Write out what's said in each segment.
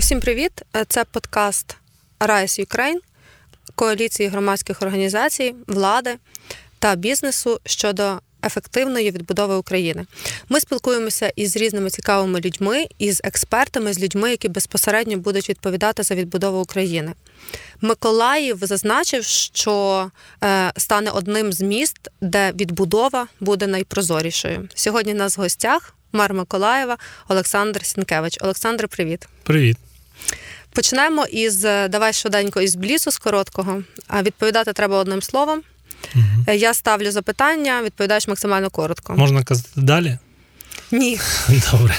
Усім привіт! Це подкаст Rise Ukraine, коаліції громадських організацій, влади та бізнесу щодо ефективної відбудови України. Ми спілкуємося із різними цікавими людьми, із експертами, з людьми, які безпосередньо будуть відповідати за відбудову України. Миколаїв зазначив, що е, стане одним з міст, де відбудова буде найпрозорішою. Сьогодні нас в гостях мер Миколаєва Олександр Сінкевич. Олександр, привіт. Привіт. Почнемо із давай швиденько із блісу з короткого. А відповідати треба одним словом. Угу. Я ставлю запитання, відповідаєш максимально коротко. Можна казати далі? Ні. Добре.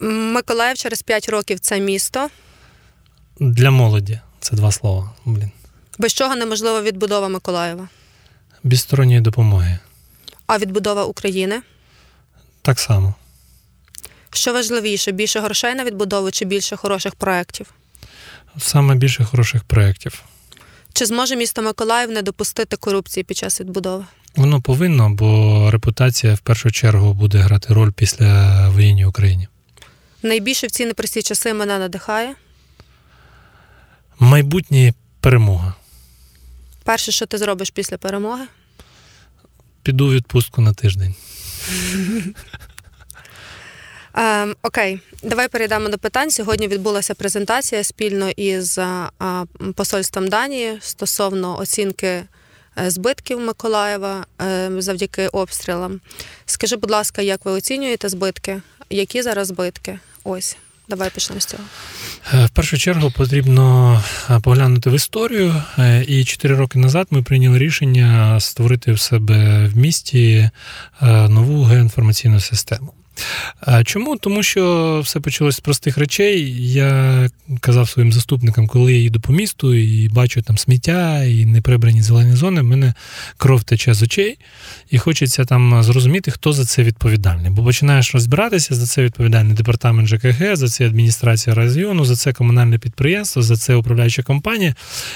Миколаїв через 5 років це місто. Для молоді. Це два слова. Блін. Без чого неможлива відбудова Миколаєва? Без сторонньої допомоги. А відбудова України? Так само. Що важливіше, більше грошей на відбудову чи більше хороших проєктів? Саме більше хороших проєктів. Чи зможе місто Миколаїв не допустити корупції під час відбудови? Воно повинно, бо репутація в першу чергу буде грати роль після воєнній Україні. Найбільше в ці непрості часи мене надихає. Майбутнє перемога. Перше, що ти зробиш після перемоги? Піду в відпустку на тиждень. Ем, окей, давай перейдемо до питань. Сьогодні відбулася презентація спільно із а, посольством Данії стосовно оцінки е, збитків Миколаєва е, завдяки обстрілам. Скажи, будь ласка, як ви оцінюєте збитки? Які зараз збитки? Ось. Давай почнемо з цього. Е, в першу чергу потрібно поглянути в історію. І чотири роки назад ми прийняли рішення створити в себе в місті нову геоінформаційну систему. Чому? Тому що все почалось з простих речей. Я казав своїм заступникам, коли я їду по місту і бачу там сміття і неприбрані зелені зони, в мене кров тече з очей, і хочеться там зрозуміти, хто за це відповідальний. Бо починаєш розбиратися, за це відповідальний департамент ЖКГ, за це адміністрація району, за це комунальне підприємство, за це управляюча компанія.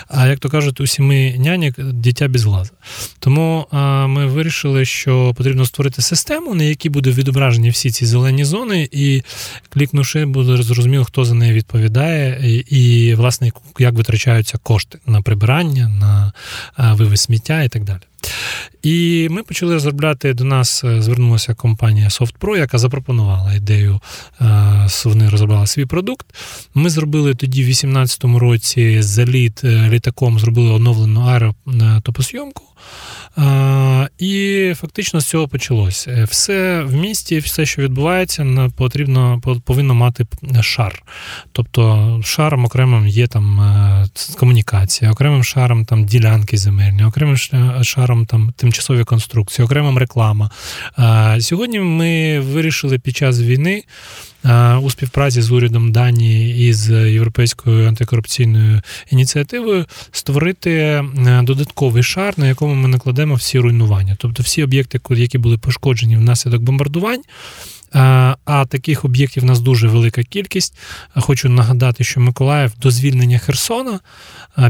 А як то кажуть, усі ми нянік дитя без глаза. Тому ми вирішили, що потрібно створити систему, на якій буде відображені всі ці зелені зони, і клікнувши, буде зрозуміло, хто за неї відповідає, і, і власне як витрачаються кошти на прибирання, на вивез сміття і так далі. І ми почали розробляти до нас. Е, звернулася компанія SoftPro, яка запропонувала ідею. Е, вони розробляли свій продукт. Ми зробили тоді, в 2018 році, заліт е, літаком, зробили оновлену аеротопосйомку. І фактично з цього почалось. Все в місті, все, що відбувається, потрібно повинно мати шар. Тобто шаром окремим є там комунікація, окремим шаром там ділянки земельні, окремим шаром там тимчасові конструкції, окремим реклама. Сьогодні ми вирішили під час війни. У співпраці з урядом Данії і з європейською антикорупційною ініціативою створити додатковий шар, на якому ми накладемо всі руйнування, тобто всі об'єкти, які були пошкоджені внаслідок бомбардувань. А таких об'єктів у нас дуже велика кількість. Хочу нагадати, що Миколаїв до звільнення Херсона,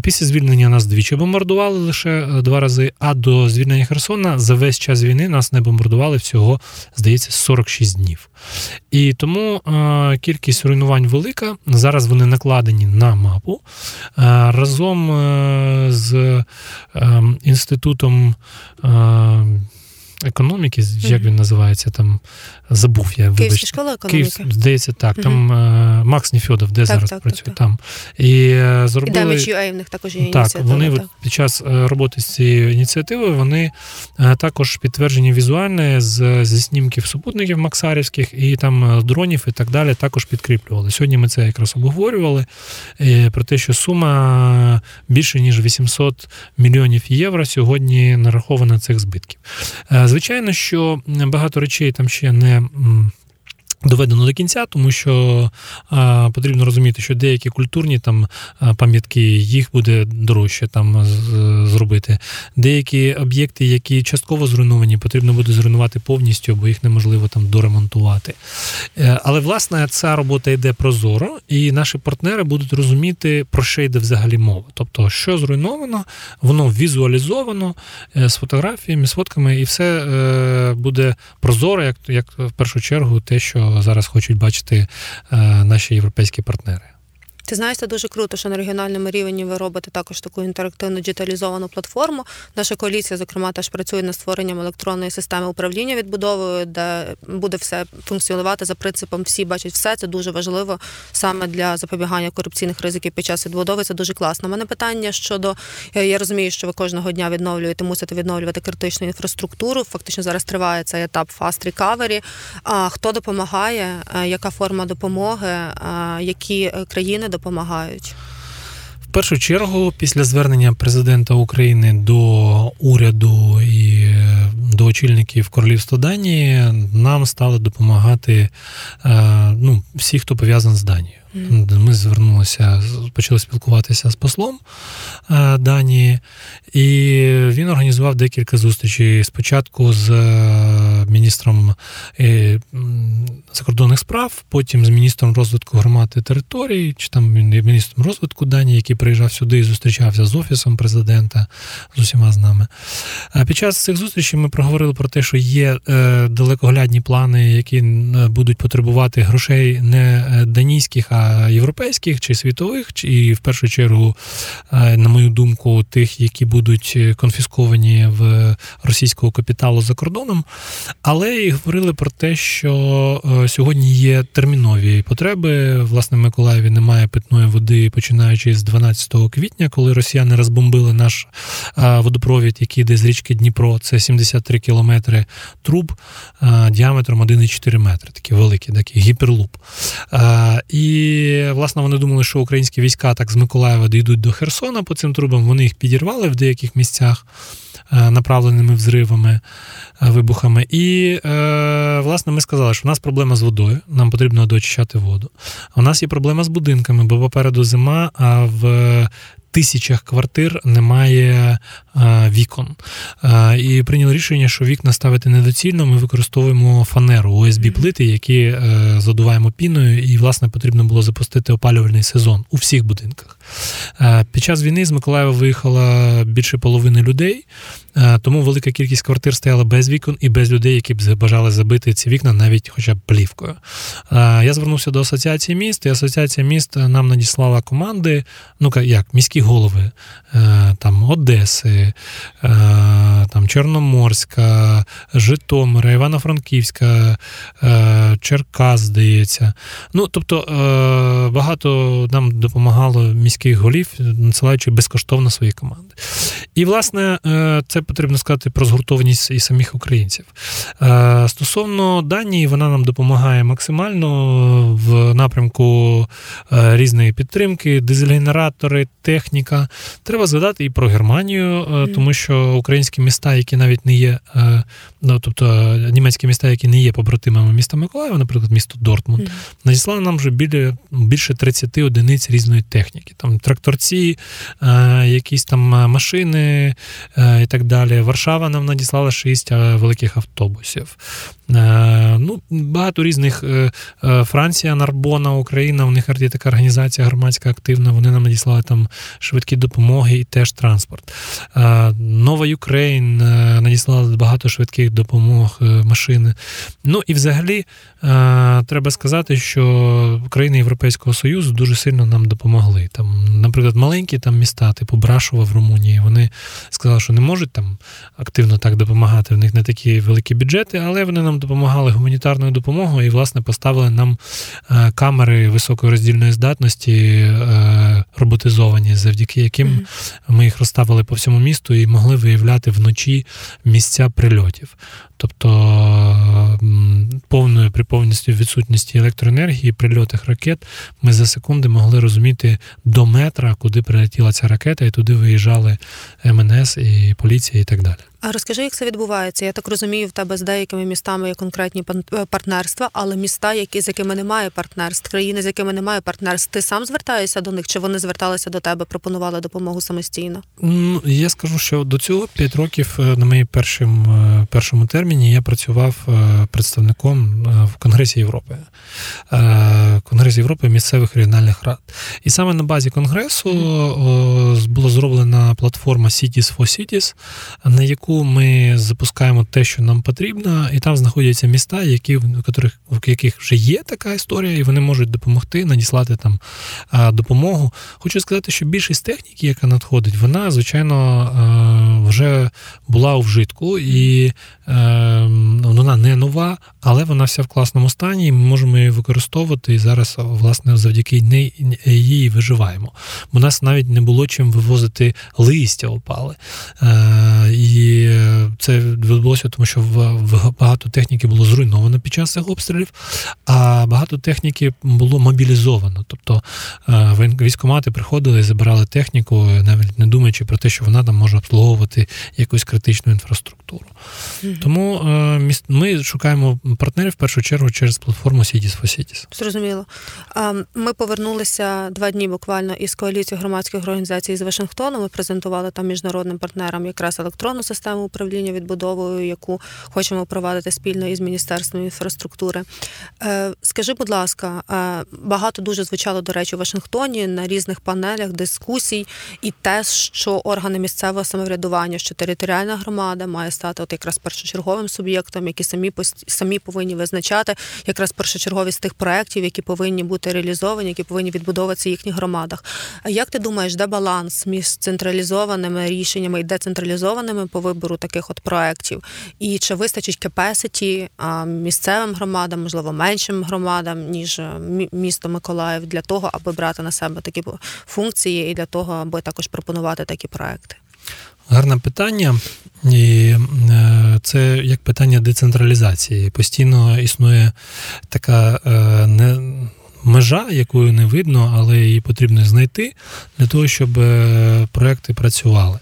після звільнення нас двічі бомбардували лише е, два рази. А до звільнення Херсона за весь час війни нас не бомбардували всього, здається, 46 днів. І тому кількість руйнувань велика. Зараз вони накладені на мапу. Разом е, з ем, інститутом економіки, як він називається, там забув я Київська школа економіки? Київ, здається, так. Угу. Там е, Макс Ніфьодов, де так, зараз так, працює так, там. І е, зробили... І UA в них також є Так, вони так. під час е, роботи з цією ініціативою вони також підтверджені візуальне з, зі снімків супутників Максарівських і там дронів і так далі також підкріплювали. Сьогодні ми це якраз обговорювали про те, що сума більше ніж 800 мільйонів євро сьогодні нарахована цих збитків. Звичайно, що багато речей там ще не Доведено до кінця, тому що а, потрібно розуміти, що деякі культурні там пам'ятки їх буде дорожче там зробити. Деякі об'єкти, які частково зруйновані, потрібно буде зруйнувати повністю, бо їх неможливо там доремонтувати. Е, але власне ця робота йде прозоро, і наші партнери будуть розуміти, про що йде взагалі мова. Тобто, що зруйновано, воно візуалізовано е, з фотографіями, з фотками, і все е, буде прозоро, як як в першу чергу, те, що що зараз хочуть бачити наші європейські партнери. Ти знаєш, це дуже круто, що на регіональному рівні ви робите також таку інтерактивну діджиталізовану платформу. Наша коаліція, зокрема, теж працює над створенням електронної системи управління відбудовою, де буде все функціонувати за принципом всі бачать все. Це дуже важливо саме для запобігання корупційних ризиків під час відбудови. Це дуже класно. У Мене питання щодо е, я розумію, що ви кожного дня відновлюєте, мусите відновлювати критичну інфраструктуру. Фактично зараз триває цей етап Fast Recovery. А хто допомагає? Е, яка форма допомоги? Е, які країни допомагають? Допомагають? В першу чергу, після звернення президента України до уряду і до очільників королівства Данії, нам стали допомагати е, ну, всі, хто пов'язаний з Данією. Ми звернулися, почали спілкуватися з послом е, Данії, і він організував декілька зустрічей. Спочатку з е, міністром е, закордонних справ, потім з міністром розвитку громади території, чи там міністром розвитку Данії, який приїжджав сюди і зустрічався з офісом президента, з усіма з нами. Під час цих зустрічей ми проговорили про те, що є далекоглядні плани, які будуть потребувати грошей не данійських, а європейських чи світових, і в першу чергу, е, на мою думку, тих, які будуть конфісковані в російського капіталу за кордоном. Але і говорили про те, що е, сьогодні є термінові потреби. Власне, в Миколаєві немає питної води, починаючи з 12 квітня, коли росіяни розбомбили наш е, водопровід, який йде з річки Дніпро. Це 73 кілометри труб діаметром 1,4 метри. Такі великі, такий гіперлуп. І власне вони думали, що українські війська так з Миколаєва дійдуть до Херсона по цим трубам. Вони їх підірвали в деяких місцях е, направленими взривами, е, вибухами. І, е, власне, ми сказали, що в нас проблема з водою, нам потрібно доочищати воду. У нас є проблема з будинками, бо попереду зима, а в тисячах квартир немає е, вікон. Е, і прийняли рішення, що вікна ставити недоцільно. Ми використовуємо фанеру ОСБ плити, які е, задуваємо піною, і власне потрібно було запустити опалювальний сезон у всіх будинках. Під час війни з Миколаєва виїхала більше половини людей. Е, тому велика кількість квартир стояла без вікон і без людей, які б бажали забити ці вікна навіть хоча б плівкою. Е, я звернувся до асоціації міст, і асоціація міст нам надіслала команди, ну як міські голови е, там Одеси, там Чорноморська, Житомира, Івано-Франківська, Черкас, здається. Ну, тобто багато нам допомагало міських голів, надсилаючи безкоштовно свої команди. І, власне, це це потрібно сказати про згуртованість і самих українців. Е, стосовно Данії, вона нам допомагає максимально в напрямку е, різної підтримки, дизель-генератори, техніка. Треба згадати і про Германію, е, тому що українські міста, які навіть не є, ну тобто німецькі міста, які не є побратимами міста Миколаєва, наприклад, місто Дортмунд, mm. надіслали нам вже біля більше 30 одиниць різної техніки. Там тракторці, якісь там машини і так далі далі. Варшава нам надіслала шість е, великих автобусів. Е, ну, Багато різних е, Франція, Нарбона, Україна. У них є така організація громадська активна. Вони нам надіслали там швидкі допомоги і теж транспорт. Nova Ukraine надіслала багато швидких допомог, машини. Ну і взагалі треба сказати, що країни Європейського Союзу дуже сильно нам допомогли. Там, Наприклад, маленькі там міста, типу Брашова в Румунії, вони сказали, що не можуть там активно так допомагати. В них не такі великі бюджети, але вони нам допомагали гуманітарною допомогою і, власне, поставили нам е, камери високої роздільної здатності е, роботизовані, завдяки яким mm-hmm. ми їх розставили по всьому місту і могли виявляти вночі місця прильотів. Тобто повною при повністю відсутності електроенергії, прильотах ракет, ми за секунди могли розуміти до метра, куди прилетіла ця ракета, і туди виїжджали МНС і поліція, і так далі. А розкажи, як це відбувається? Я так розумію, в тебе з деякими містами є конкретні е, партнерства, але міста, які з якими немає партнерств, країни, з якими немає партнерств, ти сам звертаєшся до них? Чи вони зверталися до тебе, пропонували допомогу самостійно? Я скажу, що до цього 5 років е, на моїй першому е, першому терміні я працював представником в Конгресі Європи, Конгрес Європи місцевих регіональних рад. І саме на базі конгресу була зроблена платформа Cities for Cities, на яку яку ми запускаємо те, що нам потрібно, і там знаходяться міста, які в яких, в яких вже є така історія, і вони можуть допомогти надіслати там допомогу. Хочу сказати, що більшість техніки, яка надходить, вона звичайно вже була у вжитку, і ем, вона не нова, але вона вся в класному стані. і Ми можемо її використовувати і зараз, власне, завдяки її виживаємо. У нас навіть не було чим вивозити листя опали. Е, і це відбулося, тому що в багато техніки було зруйновано під час цих обстрілів, а багато техніки було мобілізовано. Тобто е, військомати приходили і забирали техніку, навіть не думаючи про те, що вона там може обслуговувати якусь критичну інфраструктуру. Mm-hmm. Тому е, ми шукаємо партнерів в першу чергу через платформу Cities for Cities. Зрозуміло. Ми повернулися два дні буквально із коаліції громадських організацій з Вашингтону. Ми презентували там міжнародним партнерам якраз електронну систему управління відбудовою, яку хочемо провадити спільно із міністерством інфраструктури. Е, скажи, будь ласка, е, багато дуже звучало до речі у Вашингтоні на різних панелях дискусій, і те, що органи місцевого самоврядування, що територіальна громада має стати от якраз першочерговим суб'єктом, які самі самі повинні визначати якраз першочерговість тих проєктів, які повинні бути реалізовані, які повинні відбудовуватися в їхніх громадах. Як ти думаєш, де баланс між централізованими рішеннями і децентралізованими по вибору таких от проєктів? І чи вистачить кепеситі місцевим громадам, можливо, меншим громадам, ніж місто Миколаїв, для того, аби брати на себе такі функції, і для того, аби також пропонувати такі проекти? Гарне питання, і е, це як питання децентралізації. Постійно існує така е, не межа, якою не видно, але її потрібно знайти для того, щоб е, проекти працювали.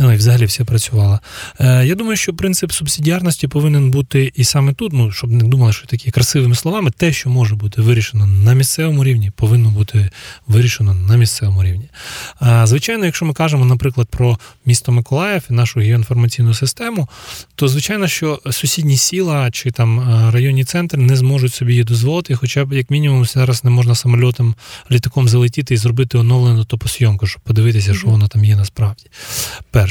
Ну і взагалі все працювало. Е, я думаю, що принцип субсидіарності повинен бути і саме тут, ну щоб не думали, що такі красивими словами, те, що може бути вирішено на місцевому рівні, повинно бути вирішено на місцевому рівні. Звичайно, якщо ми кажемо, наприклад, про місто Миколаїв і нашу геоінформаційну систему, то звичайно, що сусідні сіла чи там е, районні центри не зможуть собі її дозволити, хоча б як мінімум зараз зараз не можна самольотом літаком залетіти і зробити оновлену топосйомку, щоб подивитися, що воно там є насправді. Перше.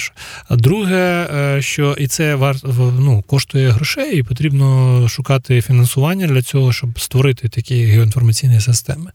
А друге, е, що і це ну, коштує грошей, і потрібно шукати фінансування для цього, щоб створити такі геоінформаційні системи.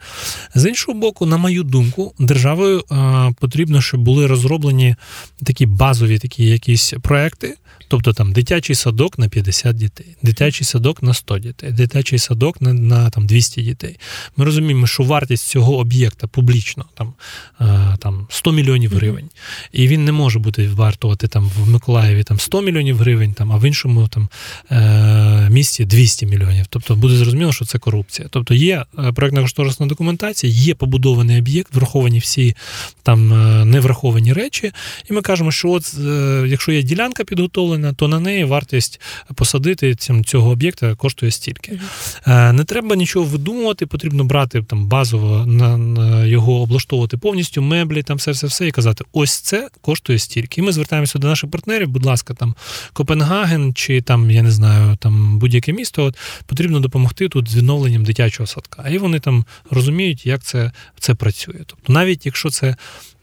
З іншого боку, на мою думку, державою е, потрібно, щоб були розроблені такі базові такі якісь проекти. Тобто там дитячий садок на 50 дітей, дитячий садок на 100 дітей, дитячий садок на на там, 200 дітей. Ми розуміємо, що вартість цього об'єкта публічно там е, там 100 мільйонів гривень. І він не може бути вартувати там в Миколаєві там 100 мільйонів гривень, там, а в іншому там е, місті 200 мільйонів. Тобто буде зрозуміло, що це корупція. Тобто є е, проєктна кошторисна документація, є побудований об'єкт, враховані всі там невраховані речі. І ми кажемо, що от якщо є ділянка підготовлена встановлена, то на неї вартість посадити цього об'єкта коштує стільки. Uh-huh. Не треба нічого видумувати, потрібно брати там базово на, на його облаштовувати повністю меблі, там все, все, все і казати: ось це коштує стільки. І ми звертаємося до наших партнерів. Будь ласка, там Копенгаген чи там, я не знаю, там будь-яке місто. От потрібно допомогти тут з відновленням дитячого садка. І вони там розуміють, як це, це працює. Тобто, навіть якщо це.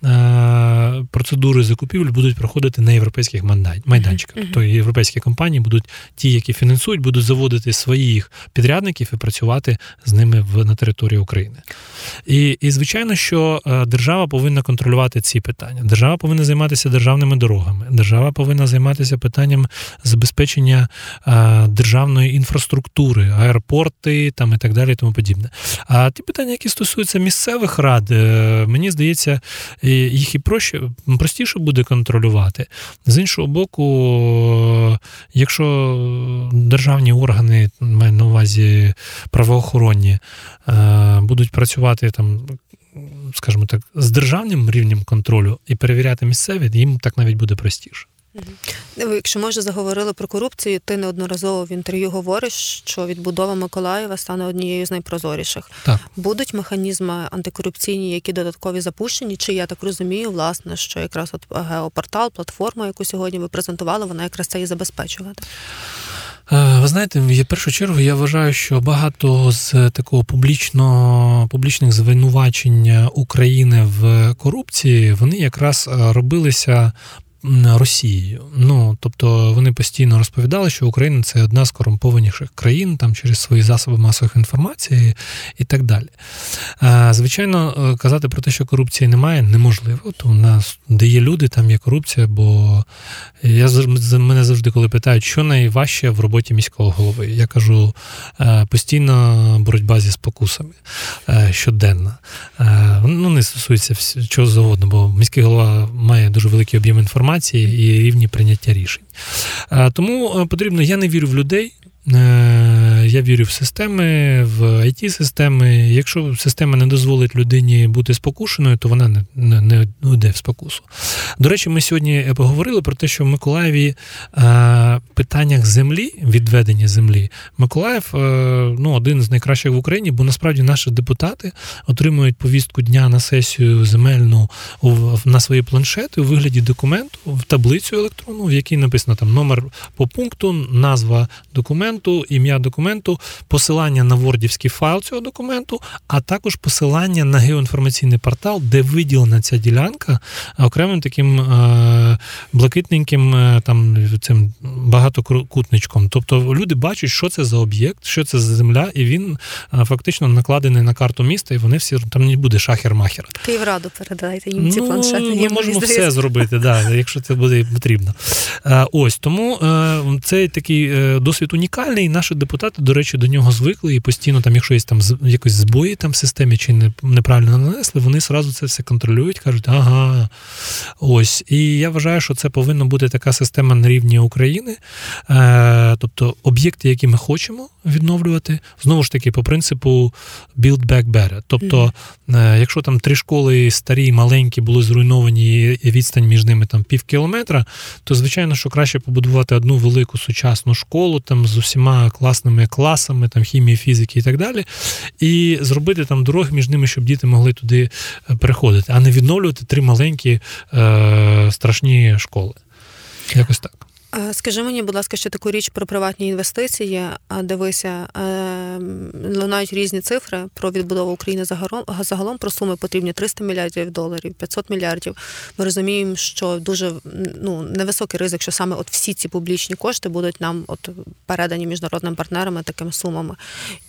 Е, процедури закупівель будуть проходити на європейських майданчиках. Uh-huh. Тобто європейські компанії будуть ті, які фінансують, будуть заводити своїх підрядників і працювати з ними в на території України. І, і звичайно, що е, держава повинна контролювати ці питання. Держава повинна займатися державними дорогами. Держава повинна займатися питанням забезпечення е, державної інфраструктури, аеропорти там і так далі, і тому подібне. А ті питання, які стосуються місцевих рад, мені здається їх і проще, простіше буде контролювати. З іншого боку, якщо державні органи, маю на увазі правоохоронні, е, будуть працювати там. Скажімо так, з державним рівнем контролю і перевіряти місцеві, їм так навіть буде простіше. Якщо ми вже заговорили про корупцію, ти неодноразово в інтерв'ю говориш, що відбудова Миколаєва стане однією з найпрозоріших. Так. Будуть механізми антикорупційні, які додаткові запущені, чи я так розумію, власне, що якраз от геопортал, платформа, яку сьогодні ви презентували, вона якраз це і забезпечувати. Е, ви знаєте, в першу чергу я вважаю, що багато з такого публічно, публічних звинувачень України в корупції вони якраз робилися Росією. Ну тобто вони постійно розповідали, що Україна це одна з корумпованіших країн там через свої засоби масових інформації і так далі. Звичайно, казати про те, що корупції немає, неможливо. То у нас, де є люди, там є корупція, бо я мене завжди, коли питають, що найважче в роботі міського голови. Я кажу постійно боротьба зі спокусами щоденна. Ну, не стосується чого завгодно, бо міський голова має дуже великий об'єм інформації і рівні прийняття рішень. Тому потрібно, я не вірю в людей. Е, я вірю в системи, в it системи Якщо система не дозволить людині бути спокушеною, то вона не не, не йде в спокусу. До речі, ми сьогодні поговорили про те, що в Миколаєві е, питаннях землі, відведення землі, Миколаїв е, ну, один з найкращих в Україні, бо насправді наші депутати отримують повістку дня на сесію земельну на свої планшети у вигляді документу в таблицю електронну, в якій написано там номер по пункту, назва документу, ім'я документу, посилання на вордівський файл цього документу, а також посилання на геоінформаційний портал, де виділена ця ділянка окремим таким е, блакитненьким е, там цим багатокутничком. Тобто люди бачать, що це за об'єкт, що це за земля, і він е, фактично накладений на карту міста, і вони всі там не буде шахер-махер. Київраду передайте їм ці ну, планшети. Ми можемо все зробити, да, якщо це буде потрібно. Ось тому це такий досвід унікальний унікальний, і наші депутати, до речі, до нього звикли і постійно, там, якщо є там якось збої там в системі чи не, неправильно нанесли, вони сразу це все контролюють, кажуть, ага, ось. І я вважаю, що це повинна бути така система на рівні України. Е, Тобто об'єкти, які ми хочемо відновлювати, знову ж таки, по принципу build back better. Тобто, е, якщо там три школи старі, маленькі, були зруйновані, і відстань між ними там пів кілометра, то звичайно, що краще побудувати одну велику сучасну школу там з усіма класними класами, там хімії, фізики і так далі, і зробити там дороги між ними, щоб діти могли туди е, переходити, а не відновлювати три маленькі е, страшні школи. Якось так. Скажи мені, будь ласка, ще таку річ про приватні інвестиції. Дивися, ем, лунають різні цифри про відбудову України загалом, загалом про суми потрібні 300 мільярдів доларів, 500 мільярдів. Ми розуміємо, що дуже ну невисокий ризик, що саме от всі ці публічні кошти будуть нам от передані міжнародним партнерами такими сумами.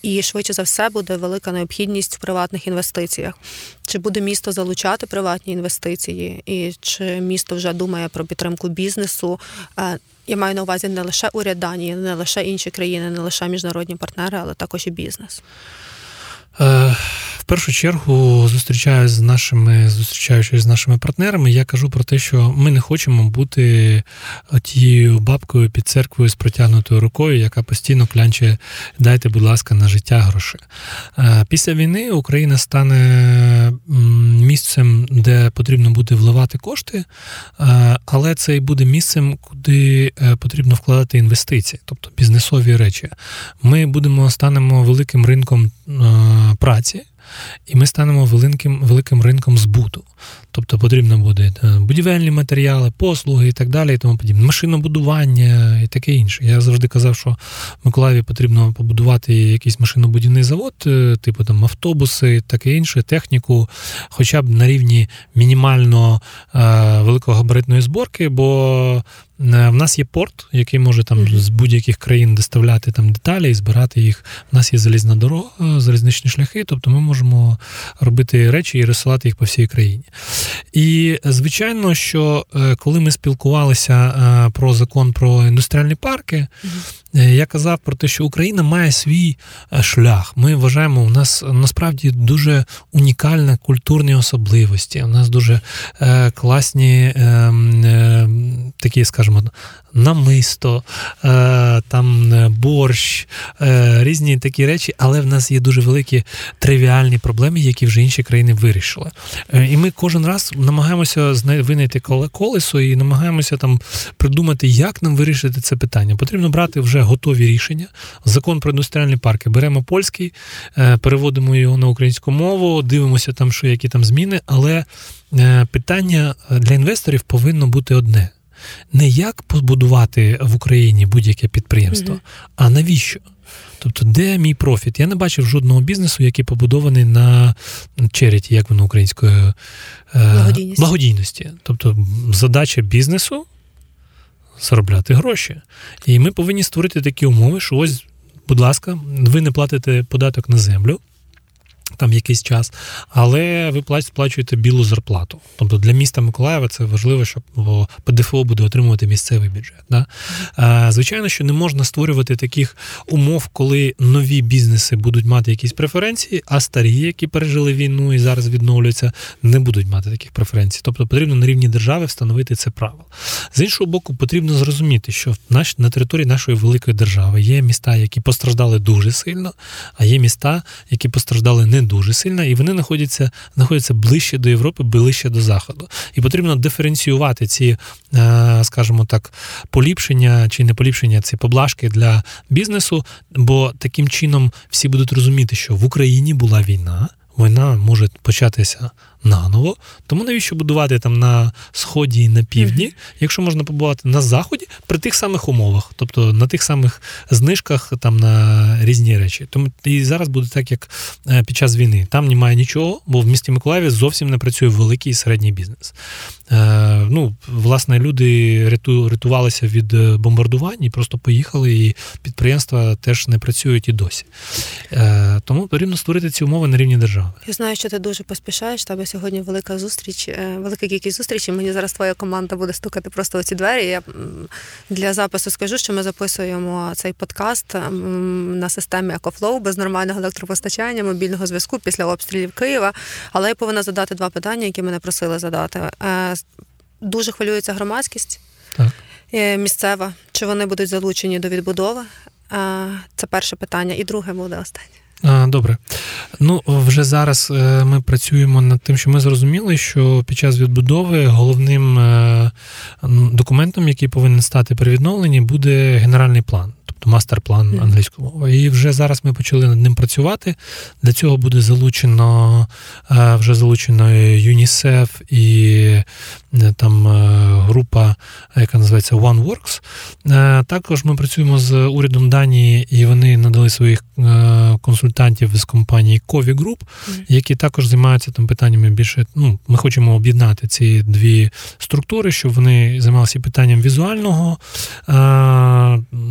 І швидше за все буде велика необхідність в приватних інвестиціях. Чи буде місто залучати приватні інвестиції, і чи місто вже думає про підтримку бізнесу? Я маю на увазі не лише уряд Данії, не лише інші країни, не лише міжнародні партнери, але також і бізнес. Е, в першу чергу зустрічаюсь з нашими зустрічаючись з нашими партнерами, я кажу про те, що ми не хочемо бути тією бабкою під церквою з протягнутою рукою, яка постійно клянче дайте, будь ласка, на життя гроші. Е, після війни Україна стане місцем, де потрібно буде вливати кошти, е, але це і буде місцем, куди потрібно вкладати інвестиції, тобто бізнесові речі. Ми будемо станемо великим ринком праці, і ми станемо великим великим ринком збуту. Тобто потрібно буде е, будівельні матеріали, послуги і так далі, і тому подібне, машинобудування і таке інше. Я завжди казав, що в Миколаєві потрібно побудувати якийсь машинобудівний завод, е, типу там автобуси, таке інше, техніку, хоча б на рівні мінімально е, великогабаритної зборки, бо в нас є порт, який може там з будь-яких країн доставляти там деталі і збирати їх. У нас є залізна дорога, залізничні шляхи, тобто ми можемо робити речі і розсилати їх по всій країні. І звичайно, що е, коли ми спілкувалися е, про закон про індустріальні парки, е, я казав про те, що Україна має свій шлях. Ми вважаємо, у нас насправді дуже унікальні культурні особливості. У нас дуже класні ем, такі, скажімо, намисто, е, там е, борщ, е, різні такі речі, але в нас є дуже великі тривіальні проблеми, які вже інші країни вирішили. І ми кожен раз намагаємося винайти колесо і намагаємося там придумати, як нам вирішити це питання. Потрібно брати вже готові рішення. Закон про індустріальні парки. Беремо польський, переводимо його на українську мову, дивимося там, що які там зміни, але питання для інвесторів повинно бути одне. не як побудувати в Україні будь-яке підприємство, mm-hmm. а навіщо? Тобто, де мій профіт? Я не бачив жодного бізнесу, який побудований на черіті, як воно українською благодійності. благодійності. Тобто, задача бізнесу заробляти гроші. І ми повинні створити такі умови, що ось, будь ласка, ви не платите податок на землю там якийсь час, але ви сплачуєте білу зарплату. Тобто для міста Миколаєва це важливо, щоб ПДФО буде отримувати місцевий бюджет. Да? Звичайно, що не можна створювати таких умов, коли нові бізнеси будуть мати якісь преференції, а старі, які пережили війну і зараз відновлюються, не будуть мати таких преференцій. Тобто потрібно на рівні держави встановити це право. З іншого боку, потрібно зрозуміти, що на території нашої великої держави є міста, які постраждали дуже сильно, а є міста, які постраждали не дуже сильна, і вони знаходяться знаходяться ближче до Європи, ближче до Заходу. І потрібно диференціювати ці, е, скажімо так, поліпшення чи не поліпшення, ці поблажки для бізнесу, бо таким чином всі будуть розуміти, що в Україні була війна. Війна може початися наново. Тому навіщо будувати там на сході і на півдні, mm-hmm. якщо можна побувати на заході при тих самих умовах, тобто на тих самих знижках там на різні речі. Тому і зараз буде так, як е, під час війни. Там немає нічого, бо в місті Миколаєві зовсім не працює великий і середній бізнес. Е, ну, Власне, люди ряту, рятувалися від е, бомбардувань і просто поїхали, і підприємства теж не працюють і досі. Е, Тому потрібно створити ці умови на рівні держави. Я знаю, що ти дуже поспішаєш. Тебе сьогодні велика зустріч, е, велика кількість зустрічей. Мені зараз твоя команда буде стукати просто у ці двері. Я для запису скажу, що ми записуємо цей подкаст на системі EcoFlow без нормального електропостачання, мобільного зв'язку після обстрілів Києва. Але я повинна задати два питання, які мене просили задати. Е, дуже хвилюється громадськість так. Е, місцева. Чи вони будуть залучені до відбудови? Це перше питання. І друге буде останнє. Добре. Ну, вже зараз е, ми працюємо над тим, що ми зрозуміли, що під час відбудови головним е, документом, який повинен стати при відновленні, буде генеральний план мастер-план англійською мовою. І вже зараз ми почали над ним працювати. Для цього буде залучено е, вже залучено ЮНІСЕФ і е, там е, група, яка називається OneWorks. Також ми працюємо з урядом Данії, і вони надали своїх консультантів з компанії Кові Group, які також займаються там питаннями більше. Ну, Ми хочемо об'єднати ці дві структури, щоб вони займалися питанням візуального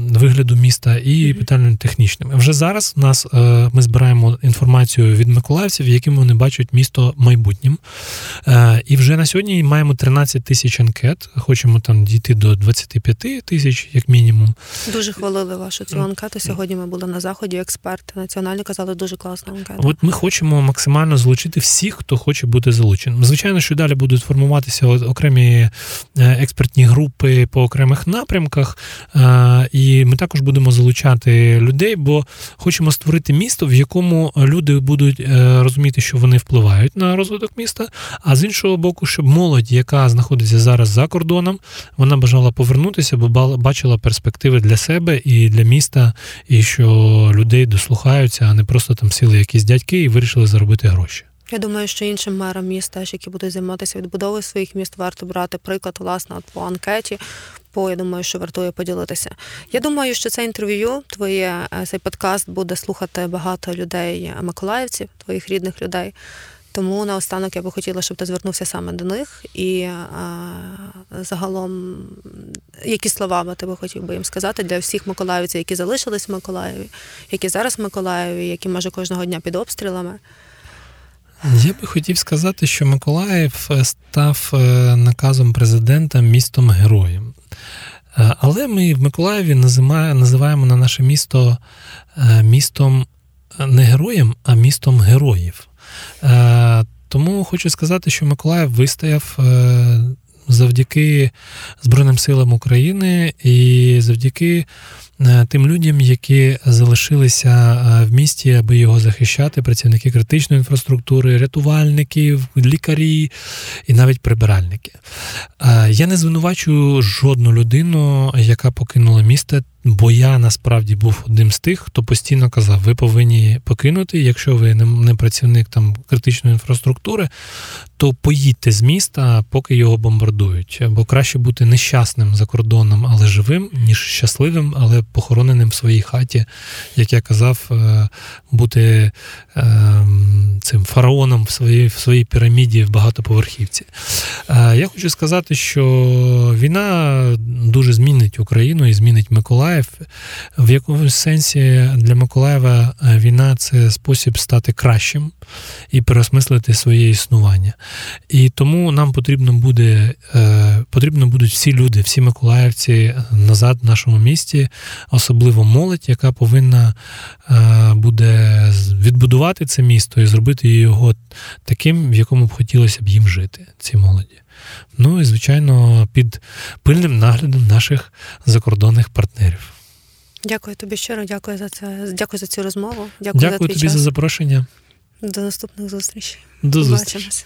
вигляду міста і питанням технічними. Вже зараз у нас е, ми збираємо інформацію від миколаївців, яким вони бачать місто майбутнім. Е, і вже на сьогодні маємо 13 тисяч анкет. Хочемо там дійти до 25 тисяч, як мінімум. Дуже хвалили вашу цю анкету. Сьогодні ми були на заході. Експерти національні казали дуже класна анкета. От ми хочемо максимально залучити всіх, хто хоче бути залученим. Звичайно, що далі будуть формуватися окремі е, експертні групи по окремих напрямках, і ми також будемо залучати людей, бо хочемо створити місто, в якому люди будуть е, розуміти, що вони впливають на розвиток міста. А з іншого боку, щоб молодь, яка знаходиться зараз за кордоном, вона бажала повернутися, бо бачила перспективи для себе і для міста, і що людей дослухаються, а не просто там сіли якісь дядьки і вирішили заробити гроші. Я думаю, що іншим мерам міст, теж, які будуть займатися відбудовою своїх міст, варто брати приклад власне по анкеті. Бо я думаю, що вартує поділитися. Я думаю, що це інтерв'ю, твоє е, цей подкаст буде слухати багато людей, е, миколаївців, твоїх рідних людей. Тому наостанок я би хотіла, щоб ти звернувся саме до них і а, е, загалом, які слова би ти би хотів би їм сказати для всіх миколаївців, які залишились в Миколаєві, які зараз в Миколаєві, які може кожного дня під обстрілами. Я би хотів сказати, що Миколаїв е, став е, наказом президента містом героєм. Е, але ми в Миколаєві називаємо на наше місто містом не героєм, а містом героїв. Тому хочу сказати, що Миколаїв вистояв завдяки Збройним силам України і завдяки Е, тим людям, які залишилися е, в місті, аби його захищати, працівники критичної інфраструктури, рятувальники, лікарі і навіть прибиральники. Е, я не звинувачую жодну людину, яка покинула місто Бо я насправді був одним з тих, хто постійно казав, ви повинні покинути, якщо ви не працівник там критичної інфраструктури, то поїдьте з міста, поки його бомбардують. Бо краще бути нещасним за кордоном, але живим, ніж щасливим, але похороненим в своїй хаті, як я казав, е, бути ем, цим фараоном в своїй в своїй піраміді в багатоповерхівці. Е, я хочу сказати, що війна дуже Україну і змінить Миколаїв. В якомусь сенсі для Миколаєва е, війна це спосіб стати кращим і переосмислити своє існування. І тому нам потрібно буде е, потрібно будуть всі люди, всі миколаївці назад в нашому місті, особливо молодь, яка повинна е, буде відбудувати це місто і зробити його таким, в якому б хотілося б їм жити, ці молоді. Ну і звичайно, під пильним наглядом наших закордонних партнерів. Дякую тобі щиро, дякую за це. Дякую за цю розмову. Дякую, дякую за твій тобі час. за запрошення. До наступних зустрічей. До зустрічі.